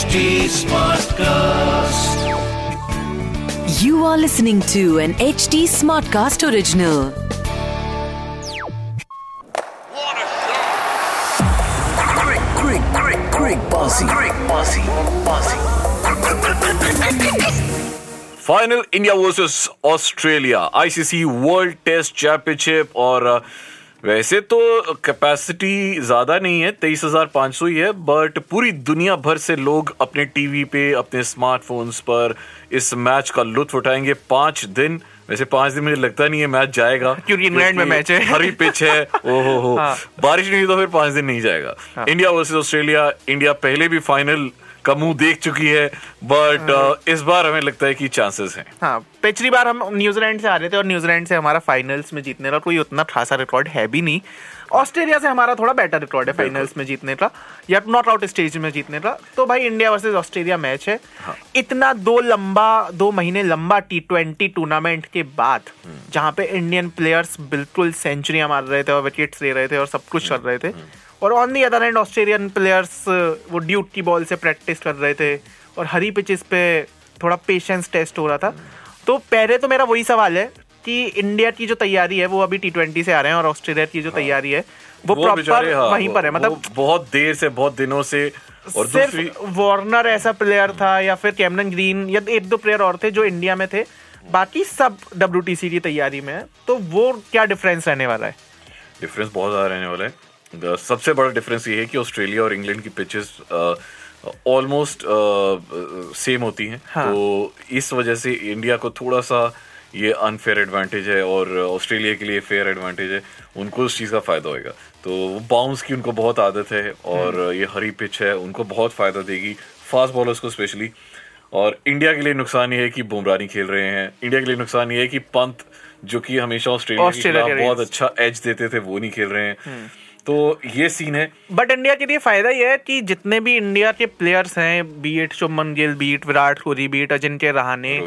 HD Smartcast. You are listening to an HD Smartcast original. What a shot! Quick, quick, quick, quick, bossy, quick, bossy, bossy. Final India versus Australia, ICC World Test Championship or. uh, वैसे तो capacity ज़्यादा नहीं है तेईस हज़ार पाँच सौ ही है बट पूरी दुनिया भर से लोग अपने टीवी पे अपने स्मार्टफोन्स पर इस मैच का लुत्फ उठाएँगे पाँच दिन वैसे पाँच दिन मुझे लगता नहीं है मैच जाएगा क्योंकि इंग्लैंड में मैच है। हरी पिच है ओहो हो हाँ। बारिश नहीं हुई तो फिर पाँच दिन नहीं जाएगा हाँ। इंडिया वर्सेस ऑस्ट्रेलिया इंडिया पहले भी फाइनल का मुँह देख चुकी है बट uh, इस बार हमें लगता है कि चांसेस हैं। हाँ पिछली बार हम न्यूजीलैंड से आ रहे थे और न्यूजीलैंड से हमारा फाइनल्स में जीतने का कोई उतना खासा रिकॉर्ड है भी नहीं। ऑस्ट्रेलिया से हमारा थोड़ा बेटर रिकॉर्ड है फाइनल्स में जीतने का या नॉट आउट स्टेज में जीतने का। तो भाई इंडिया वर्सेस ऑस्ट्रेलिया मैच है। इतना दो लंबा दो महीने लंबा टी ट्वेंटी टूर्नामेंट के बाद जहाँ पे इंडियन प्लेयर्स बिल्कुल सेंचुरियाँ मार रहे थे और विकेट्स ले रहे थे और सब कुछ कर रहे थे और on the other end Australian players वो ड्यूट की बॉल से प्रैक्टिस कर रहे थे और हरी पिचेस पे थोड़ा पेशेंस टेस्ट हो रहा था। तो पहले तो मेरा वही सवाल है कि इंडिया की जो तैयारी है वो अभी टी ट्वेंटी से आ रहे हैं और ऑस्ट्रेलिया की जो तैयारी है वो, वो प्रॉपर हाँ, वहीं पर है मतलब बहुत देर से बहुत दिनों से और सिर्फ़ वार्नर ऐसा प्लेयर था या फिर कैमरन ग्रीन या एक दो प्लेयर और थे जो इंडिया में थे। बाकी सब डब्ल्यू की तैयारी में है। तो वो क्या डिफरेंस रहने वाला है? डिफरेंस बहुत ज़्यादा रहने वाला है। सबसे बड़ा डिफरेंस ये है कि ऑस्ट्रेलिया और इंग्लैंड की पिचेस ऑलमोस्ट सेम होती हैं। हाँ। तो इस वजह से इंडिया को थोड़ा सा ये अनफेयर एडवांटेज है और ऑस्ट्रेलिया के लिए फेयर एडवांटेज है। उनको उस चीज़ का फ़ायदा होएगा। तो बाउंस की उनको बहुत आदत है और हम्म। ये हरी पिच है उनको बहुत फ़ायदा देगी फास्ट बॉलर्स को स्पेशली और इंडिया के लिए नुकसान ये है कि बुमराह नहीं खेल रहे हैं। इंडिया के लिए नुकसान ये है कि पंत जो कि हमेशा ऑस्ट्रेलिया बहुत अच्छा एज देते थे वो नहीं खेल रहे हैं। तो ये सीन है बट इंडिया के लिए फ़ायदा ये है कि जितने भी इंडिया के प्लेयर्स हैं beat Shubman Gill beat Virat Kohli beat Ajinkya Rahane.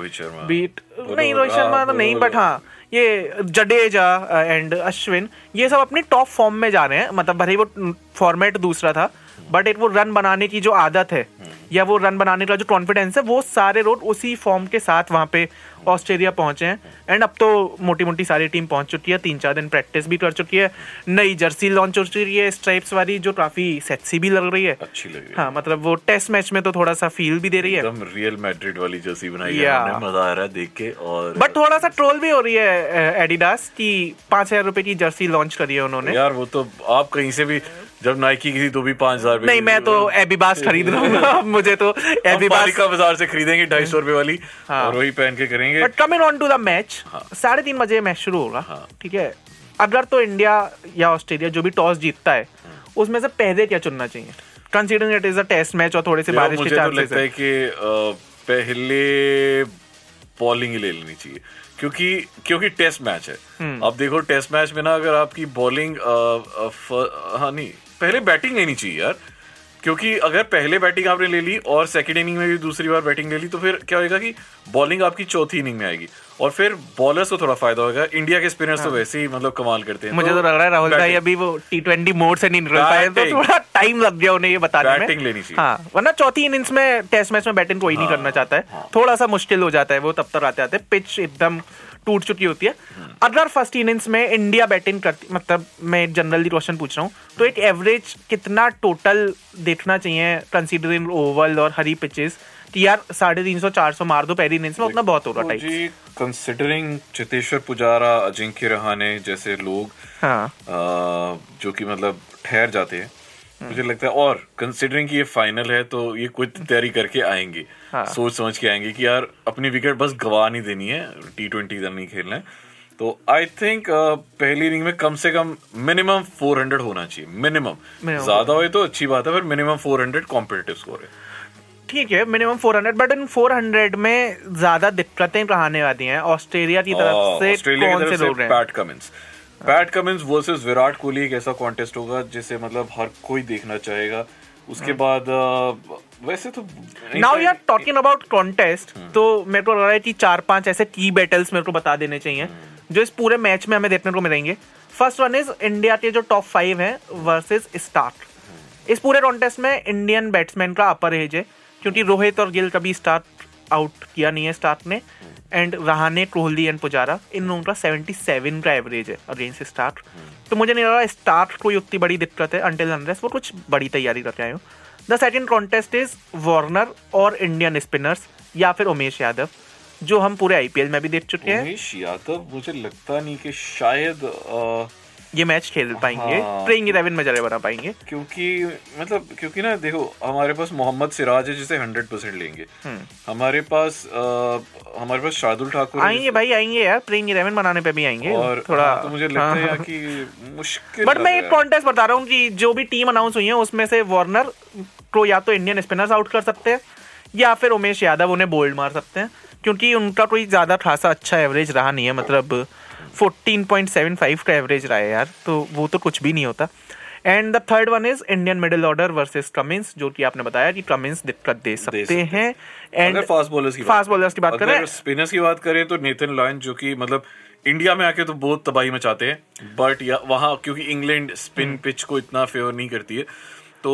Beat नहीं रोहित शर्मा हाँ, तो नहीं बट हाँ ये जडेजा एंड अश्विन ये सब अपनी टॉप फॉर्म में जा रहे हैं मतलब भले ही वो फॉर्मेट दूसरा था बट एक वो रन बनाने की जो आदत है या वो रन बनाने का जो कॉन्फिडेंस है वो सारे रोड उसी फॉर्म के साथ वहाँ पे ऑस्ट्रेलिया पहुँचे हैं। एंड अब तो मोटी मोटी सारी टीम पहुँच चुकी है तीन चार दिन प्रैक्टिस भी कर चुकी है नई जर्सी लॉन्च हो चुकी है स्ट्राइप्स वाली जो काफ़ी सेक्सी भी लग रही है। अच्छी लगी हाँ। मतलब वो टेस्ट मैच में तो थोड़ा सा फील भी दे रही है। एकदम रियल मैड्रिड वाली जर्सी बनाई है मज़ा आ रहा है देख के और बट थोड़ा सा ट्रोल भी हो रही है एडिडास की पाँच हज़ार रुपए की जर्सी लॉन्च करी है उन्होंने। यार वो तो आप कहीं से भी जब नाइकी की थी तो भी पाँच हज़ार नहीं मैं तो एबीबास खरीद रहा हूँ। मुझे तो एबीबास का बाज़ार से खरीदेंगे ढाई सौ रुपए वाली हाँ। और वही पहन के करेंगे। But coming on to the match हाँ। साढ़े तीन बजे मैच शुरू होगा ठीक है? अगर तो इंडिया या ऑस्ट्रेलिया जो भी टॉस जीतता है उसमें से पहले क्या चुनना चाहिए? Considering it is a test match और थोड़े से बारिश के मुझे तो चांसेस लगता है। कि पहले बॉलिंग ही ले लेनी चाहिए। क्योंकि क्योंकि टेस्ट मैच है। हम्म। अब देखो टेस्ट मैच में ना अगर आपकी बॉलिंग हाँ नहीं पहले बैटिंग लेनी चाहिए यार क्योंकि अगर पहले बैटिंग आपने ले ली और सेकंड इनिंग में भी दूसरी बार बैटिंग ले ली तो फिर क्या होगा कि बॉलिंग आपकी चौथी इनिंग में आएगी। और फिर बॉलर्स को थोड़ा फ़ायदा होगा। इंडिया के स्पिनर्स हाँ। तो वैसे ही मतलब कमाल करते हैं। मुझे तो लग रहा है राहुल भाई अभी वो टी ट्वेंटी मोड से नहीं निकल पाए तो थोड़ा टाइम लग गया उन्हें ये बताने में। Batting लेनी चाहिए। हाँ वरना चौथी इनिंग्स में टेस्ट मैच में बैटिंग कोई नहीं हाँ, करना चाहता है। थोड़ा सा मुश्किल हो जाता है वो तब तक आते आते पिच एकदम टूट चुकी होती है। अगर फ़र्स्ट इनिंग्स में इंडिया बैटिंग करती मतलब मैं जनरली क्वेश्चन पूछ रहा हूँ तो एक एवरेज कितना टोटल देखना चाहिए कंसीडरिंग ओवल और हरी पिचेस कि यार साढ़े तीन सौ चार सौ मार दो पहली इनिंग्स में उतना बहुत होगा टाइप जी कंसिडरिंग चितेश्वर पुजारा अजिंक्य रहाने जैसे लोग हाँ। अ, जो कि मतलब ठहर जाते हैं मुझे लगता है और कंसिडरिंग कि ये फाइनल है तो ये कुछ तैयारी करके आएँगे। हाँ। सोच समझ के आएँगे कि यार अपनी विकेट बस गवा नहीं देनी है टी ट्वेंटी इधर नहीं खेलना है। तो आई थिंक uh, पहली इनिंग में कम से कम मिनिमम 400 होना चाहिए मिनिमम ज़्यादा हुए तो अच्छी बात है पर मिनिमम 400 कॉम्पिटेटिव स्कोर है। ठीक है मिनिमम 400 बट इन 400 में ज़्यादा दिक्कतें आने वाली हैं। ऑस्ट्रेलिया की तरफ़ से ऑस्ट्रेलिया कौन की से लोग से हैं? Pat Cummins Pat Cummins versus Virat Kohli एक ऐसा कॉन्टेस्ट होगा जिसे मतलब हर कोई देखना चाहेगा। उसके बाद वैसे तो now you are talking about contest तो मेरे को लग रहा है कि चार पाँच ऐसे की बैटल्स मेरे को बता देने चाहिए जो इस पूरे मैच में हमें देखने को मिलेंगे। फ़र्स्ट वन इज़ इंडिया के जो टॉप फाइव है वर्सेस स्टार्क इस पूरे कॉन्टेस्ट में इंडियन बैट्समैन का अपर एज है क्योंकि रोहित और गिल कभी स्टार्ट आउट किया नहीं है स्टार्क ने। एंड रहाने कोहली एंड पुजारा इन लोगों का 77 का एवरेज है अगेंस्ट स्टार्क तो मुझे नहीं लगा स्टार्क कोई उतनी बड़ी दिक्कत है अंटिल अनलेस वो कुछ बड़ी तैयारी करके आए हो। The second contest is Warner और इंडियन स्पिनर्स या फिर उमेश यादव जो हम पूरे आईपीएल में भी देख चुके हैं। उमेश यादव मुझे लगता नहीं कि शायद अ, ये मैच खेल पाएँगे हाँ। प्लेइंग इलेवन में जगह बना पाएँगे क्योंकि मतलब क्योंकि ना देखो हमारे पास मोहम्मद सिराज है जिसे हंड्रेड परसेंट लेंगे हमारे पास अ, हमारे पास शार्दुल ठाकुर हम्म। आएँगे भाई आएँगे यार प्लेइंग इलेवन बनाने पे भी आएँगे और थोड़ा हाँ, तो मुझे लगता हाँ, है यार हाँ। कि मुश्किल बट मैं एक कॉन्टेस्ट बता रहा हूँ कि जो भी टीम अनाउंस हुई है उसमें से वार्नर को या तो इंडियन स्पिनर्स आउट कर सकते हैं या फिर उमेश यादव उन्हें बोल्ड मार सकते हैं क्योंकि उनका कोई ज़्यादा खासा अच्छा एवरेज रहा नहीं है मतलब 14.75 का एवरेज रहा है यार तो वो तो कुछ भी नहीं होता। And the third one is Indian middle order versus Cummins जो कि आपने बताया कि कमिंस दिक्कत दे सकते दे सकते हैं। एंड फास्ट बॉलर्स की फास्ट बॉलर्स की बात करें। स्पिनर्स की बात करें तो नेथन लॉयन जो कि मतलब इंडिया में आके तो बहुत तबाही मचाते हैं बट या वहाँ क्योंकि इंग्लैंड। स्पिन पिच को इतना फेवर नहीं करती है। तो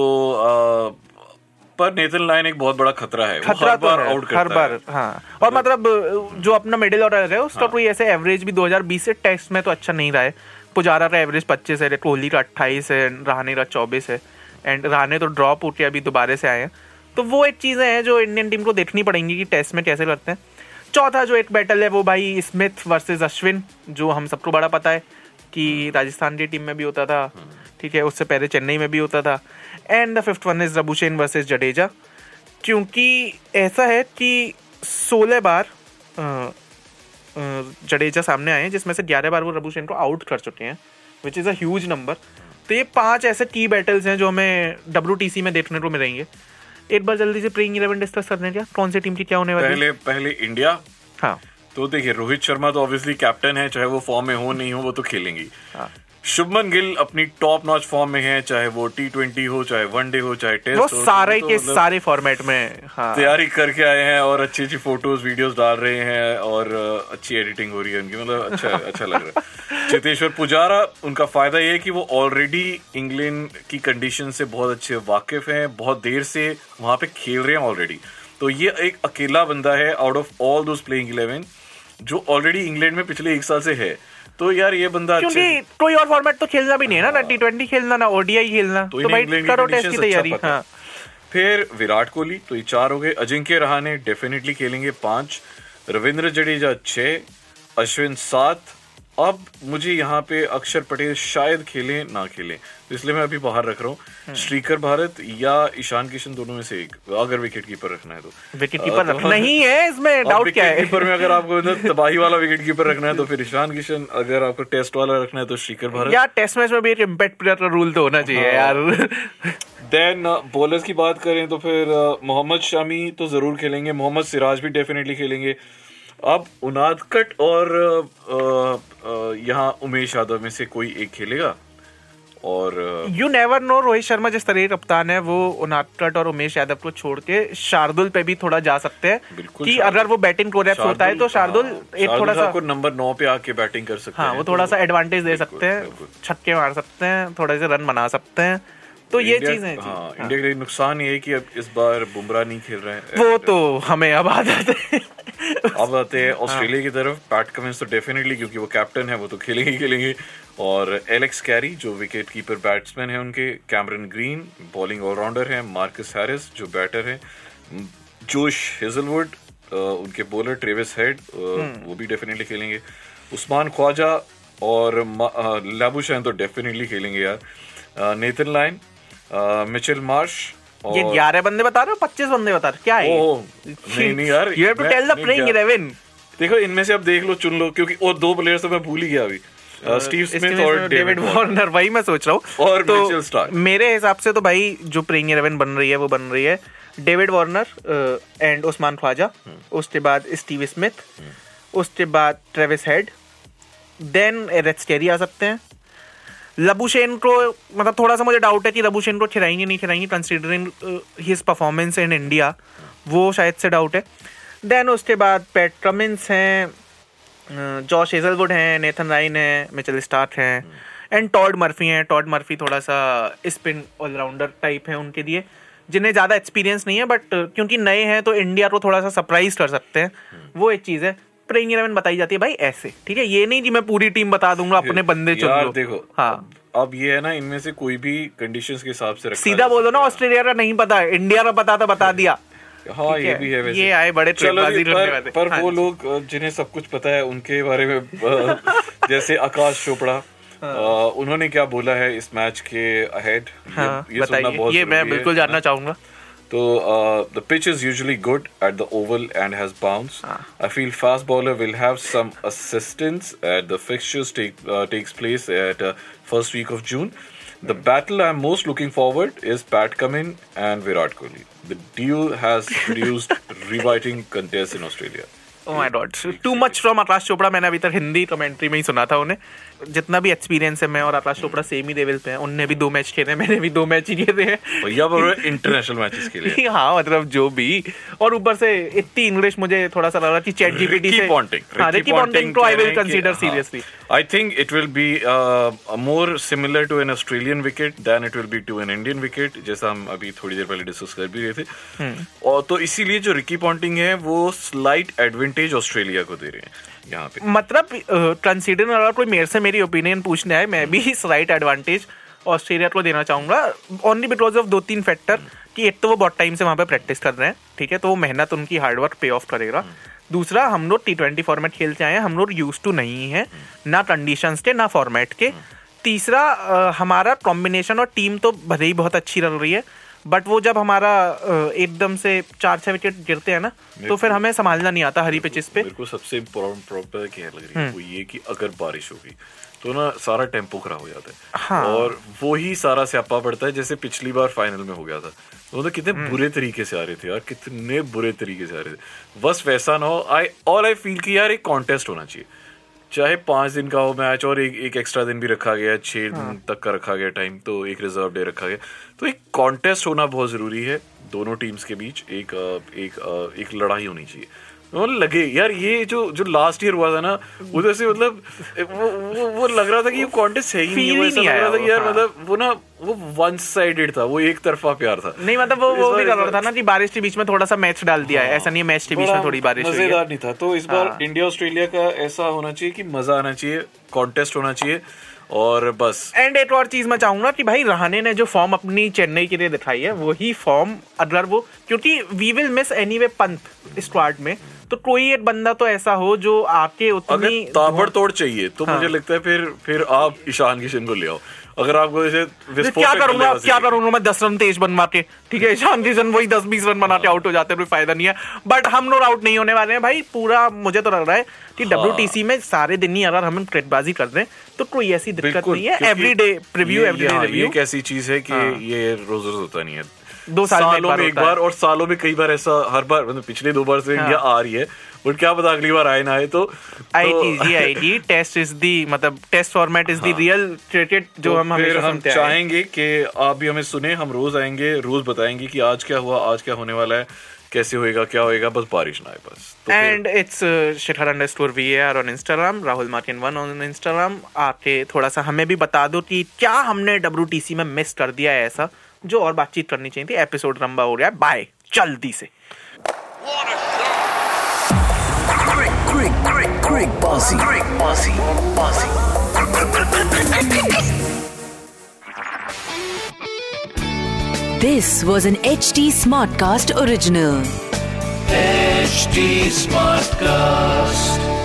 पर नेथन लाइन एक बहुत बड़ा खतरा है। खतरा हर तो बार है, आउट करता हर बार है। हाँ और मतलब जो अपना मिडिल ऑर्डर है उसका हाँ। कोई ऐसे एवरेज भी 2020 से टेस्ट में तो अच्छा नहीं रहा है। पुजारा का एवरेज 25 है कोहली का 28 है रहाने का 24 है। एंड रहाने तो ड्रॉप होके अभी दोबारा से आए हैं। तो वो एक चीज़ें हैं जो इंडियन टीम को देखनी पड़ेंगी कि टेस्ट में कैसे करते हैं। चौथा जो एक बैटल है वो भाई स्मिथ वर्सेस अश्विन जो हम सबको बड़ा पता है कि राजस्थान की टीम में भी होता था। ठीक है उससे पहले चेन्नई में भी होता था। And the fifth one is Labuschagne versus Jadeja क्योंकि ऐसा है कि 16 बार जडेजा सामने आए हैं जिसमें से 11 बार वो रबुशेन को आउट कर चुके हैं which is a huge number तो ये पाँच ऐसे की बैटल्स हैं जो हमें डब्ल्यू में देखने को मिलेंगे। एक बार जल्दी से प्लेइंग इलेवन डिस्कस करने हैं क्या? कौन सी टीम की क्या होने वाली पहले पहले इंडिया हाँ। तो देखिए रोहित शर्मा तो ऑब्वियसली कैप्टन है चाहे वो फॉर्म में हो नहीं हो वो तो खेलेंगी हाँ। शुभमन गिल अपनी टॉप नॉच फॉर्म में है चाहे वो टी ट्वेंटी हो चाहे वनडे हो चाहे टेस्ट वो हो सारे तो के मतलब सारे फॉर्मेट में हाँ। तैयारी करके आए हैं और अच्छी अच्छी फ़ोटोज़ वीडियोस डाल रहे हैं और अच्छी एडिटिंग हो रही है उनकी मतलब अच्छा अच्छा लग रहा है। चेतेश्वर पुजारा उनका फ़ायदा ये है कि वो ऑलरेडी इंग्लैंड की कंडीशन से बहुत अच्छे वाकिफ हैं बहुत देर से वहाँ पे खेल रहे हैं ऑलरेडी तो ये एक अकेला बंदा है out of all those playing eleven जो ऑलरेडी इंग्लैंड में पिछले एक साल से है। तो यार ये बंदा क्योंकि कोई और फॉर्मेट तो खेलना भी नहीं है ना ना टी ट्वेंटी खेलना ना ओडीआई खेलना। तो तो भाई करो टेस्ट की अच्छा तैयारी हाँ। फिर विराट कोहली तो ये चार हो गए। अजिंक्य रहाने डेफिनेटली खेलेंगे पाँच। रविंद्र जडेजा छह। अश्विन सात। अब मुझे यहाँ पे अक्षर पटेल शायद खेले ना खेलें। तो इसलिए मैं अभी बाहर रख रहा हम्म। हूँ श्रीकर भारत या ईशान किशन दोनों में से एक। अगर विकेट कीपर रखना है तो। विकेट कीपर तो- रखना ही है इसमें डाउट क्या है? कीपर में अगर आपको तबाही वाला विकेट कीपर रखना है तो फिर ईशान किशन अगर आपको टेस्ट वाला रखना है तो श्रीकर भारत। यार टेस्ट मैच में भी एक इम्पैक्ट प्लेयर का रूल तो होना चाहिए हाँ। यार। देन बॉलर्स की बात करें तो फिर मोहम्मद शमी तो ज़रूर खेलेंगे मोहम्मद सिराज भी डेफिनेटली खेलेंगे। अब उनादकट और यहाँ उमेश यादव में से कोई एक खेलेगा? और you never know Rohit Sharma जिस तरह कप्तान है वो उनाटकट और उमेश यादव को छोड़ के शार्दुल पे भी थोड़ा जा सकते हैं। कि अगर वो बैटिंग कोरैप्स होता है तो शार्दुल हाँ, एक थोड़ा सा नंबर नौ पे आके बैटिंग कर सकते हाँ हैं वो थोड़ा तो सा एडवांटेज दे सकते हैं छक्के मार सकते हैं थोड़े से रन बना सकते हैं। तो ये चीज़ है हाँ इंडिया के लिए नुकसान ये है कि अब इस बार बुमराह नहीं खेल रहे हैं। वो तो हमें अब आ जाते हैं। अब आते हैं ऑस्ट्रेलिया की तरफ़। पैट कमिंस तो डेफिनेटली क्योंकि वो कैप्टन है वो तो खेलेंगे ही खेलेंगे। और एलेक्स कैरी जो विकेट कीपर बैट्समैन है उनके कैमरन ग्रीन बॉलिंग ऑलराउंडर है मार्कस हैरिस जो बैटर है जोश हेजलवुड उनके बॉलर ट्रेविस हेड वो भी डेफिनेटली खेलेंगे। उस्मान ख्वाजा और लाबुशान तो डेफिनेटली खेलेंगे यार। नेथन लाइन मिचेल मार्श ये ग्यारह बंदे बता रहे हो? पच्चीस बंदे बता रहे क्या है ओह, नहीं नहीं यार you have to tell the playing क्या- इलेवन देखो इनमें से अब देख लो चुन लो क्योंकि और दो प्लेयर्स तो मैं भूल ही गया अभी। स्टीव स्मिथ और डेविड वार्नर वही मैं सोच रहा हूँ। और तो मेरे हिसाब से तो भाई जो प्लेइंग इलेवन बन रही है वो बन रही है David Warner and Usman Khawaja उसके बाद स्टीव स्मिथ उसके बाद Travis Head then Alex Carey आ सकते हैं। लबुशेन को मतलब थोड़ा सा मुझे डाउट है कि लबुशेन को खिलाएँगे, नहीं खिलाएँगे considering his performance in India वो शायद से डाउट है। देन उसके बाद पैट कमिंस हैं जॉश हेजलवुड हैं नेथन राइन है मिचल स्टार्क हैं एंड टॉड मर्फी हैं। टॉड मर्फी थोड़ा सा स्पिन ऑलराउंडर टाइप है उनके लिए, जिन्हें ज़्यादा एक्सपीरियंस नहीं है बट क्योंकि नए हैं तो इंडिया को थोड़ा सा सरप्राइज़ कर सकते हैं। वो एक चीज़ है। प्लेइंग इलेवन बताई जाती है भाई ऐसे ठीक है? ये नहीं कि मैं पूरी टीम बता दूँगा अपने बंदे चुन लो। देखो हाँ। अब- ये है ना इनमें से कोई भी कंडीशन के हिसाब से रखा सीधा बोलो ना ऑस्ट्रेलिया का नहीं पता इंडिया का पता तो बता दिया। हाँ ये भी है वैसे। ये आए बड़े चलो जी, पर, पर हाँ वो जी। लोग जिन्हें सब कुछ पता है उनके बारे में जैसे आकाश चोपड़ा हाँ। उन्होंने क्या बोला है इस मैच के अहेड हाँ ये, ये सुनना बहुत ये मैं बिल्कुल जानना ना? So uh, the pitch is usually good at the oval and has bounce. Ah. I feel fast bowler will have some assistance at the fixtures take, uh, takes place at uh, first week of June. The hmm. battle I'm most looking forward is Pat Cummins and Virat Kohli. The duo has produced rewriting contests in Australia. Oh my God too much from Aakash Chopra मैंने अभी तक Hindi commentary में ही सुना था उन्हें। जितना भी experience है मैं और आकाश चोपड़ा सेम ही लेवल पे हैं। उनने भी दो मैच खेले मैंने भी दो मैच ही खेले हैं। भैया इंटरनेशनल मैचेस के लिए हाँ। मतलब जो भी। और ऊपर से इतनी इंग्लिश मुझे थोड़ा सा लग रहा कि चैट जीपीटी से रिकी पॉन्टिंग को I will consider. Seriously think it will be uh, more similar to an Australian wicket than it will be to an Indian wicket, जैसा हम अभी थोड़ी देर पहले डिस्कस कर भी रहे थे। हम्म। और तो इसीलिए जो रिकी पॉन्टिंग है वो स्लाइट एडवांटेज ऑस्ट्रेलिया को दे रहे हैं यहाँ पे। मतलब कंसीडर अगर कोई मेरे से मेरी ओपिनियन पूछने आए मैं भी स्लाइट एडवांटेज ऑस्ट्रेलिया को देना चाहूँगा। ओनली बिकॉज़ ऑफ़ दो तीन फैक्टर कि एक तो वो बहुत टाइम से वहाँ पे प्रैक्टिस कर रहे हैं ठीक है तो वो मेहनत उनकी हार्डवर्क पे ऑफ़ करेगा। दूसरा हम लोग टी ट्वेंटी फॉर्मेट खेलते आए हैं हम लोग यूज़ टू नहीं है ना कंडीशंस के ना फॉर्मेट के। तीसरा हमारा कॉम्बिनेशन और टीम तो भले ही बहुत अच्छी रह रही है बट वो जब हमारा एकदम से चार छह विकेट गिरते हैं ना तो फिर हमें संभालना नहीं आता हरी पिचेस पे मेरे को सबसे इम्पोर्टेंट क्या लग रही हम्म। है वो ये कि अगर बारिश होगी तो ना सारा टेंपो खराब हो जाता है हाँ। और वो ही सारा स्यापा पड़ता है जैसे पिछली बार फाइनल में हो गया था तो मतलब कितने हम्म। बुरे तरीके से आ रहे थे यार कितने बुरे तरीके से आ रहे थे बस वैसा ना हो आई और आई फील कि यार एक कॉन्टेस्ट होना चाहिए चाहे पाँच दिन का हो मैच और एक एक एक्स्ट्रा दिन भी रखा गया छह हाँ। दिन तक का रखा गया टाइम तो एक रिज़र्व डे रखा गया तो एक कॉन्टेस्ट होना बहुत ज़रूरी है दोनों टीम्स के बीच एक एक एक एक लड़ाई होनी चाहिए लगे यार ये जो जो लास्ट ईयर हुआ था ना उधर से मतलब वो वो, वो लग रहा था कि ये कॉन्टेस्ट है ही नहीं ही नहीं लग रहा आया था कि यार हाँ। मतलब वो ना वो वन साइडेड था वो एक तरफा प्यार था नहीं मतलब वो वो भी कर रहा था ना कि बारिश के बीच में थोड़ा सा मैच डाल दिया है ऐसा नहीं है मैच के बीच में थोड़ी बारिश मज़ेदार नहीं था तो इस बार हाँ। इंडिया ऑस्ट्रेलिया का ऐसा होना चाहिए कि मज़ा आना चाहिए कॉन्टेस्ट होना चाहिए और बस। एंड एक और चीज़ मैं चाहूँगा कि भाई रहाने ने जो फॉर्म अपनी चेन्नई के लिए दिखाई है वही फॉर्म अगर वो क्योंकि we will miss anyway Pant squad में। तो कोई एक बंदा तो ऐसा हो जो आपके उतनी ताबड़ तोड़ चाहिए तो हाँ। मुझे लगता है फिर फिर आप ईशान किशन को ले आओ। अगर आपको जैसे तो क्या करूँगा क्या करूँगा मैं? दस रन तेज बनवा के। ठीक है ईशान किशन वही दस बीस रन बना के आउट हो जाते हैं कोई फ़ायदा नहीं है। बट हम लोग आउट नहीं होने वाले हैं भाई। पूरा मुझे तो लग रहा है कि हाँ। डब्ल्यू में सारे दिन ही अगर हम क्रिकेटबाजी कर दें हैं तो कोई ऐसी दिक्कत नहीं है। Every day preview every day हाँ, ये रिव्यू एक ऐसी चीज़ है कि हाँ। ये रोज रोज होता नहीं है। दो साल में एक सालों बार एक बार और सालों में कई बार ऐसा हर बार मतलब पिछले दो बार से हाँ। इंडिया आ रही है। बट क्या पता अगली बार आए ना आए तो आईटीजी आईटी टेस्ट इज़ दी मतलब test format is the real cricket जो तो हम हमेशा हम चाहेंगे कि आप भी हमें सुने हम रोज आएँगे रोज बताएँगे कि आज क्या हुआ आज क्या होने वाला है कैसे होएगा क्या होएगा बस बारिश ना आए बस। तो and it's Shikhar underscore we are on Instagram Rahul मार्किन one on Instagram आके थोड़ा सा हमें भी बता दो कि क्या हमने डब्ल्यू में मिस कर दिया है ऐसा? जो और बातचीत करनी चाहिए थी एपिसोड लंबा हो गया बाय जल्दी से. This was an HT Smartcast original. HD Smartcast.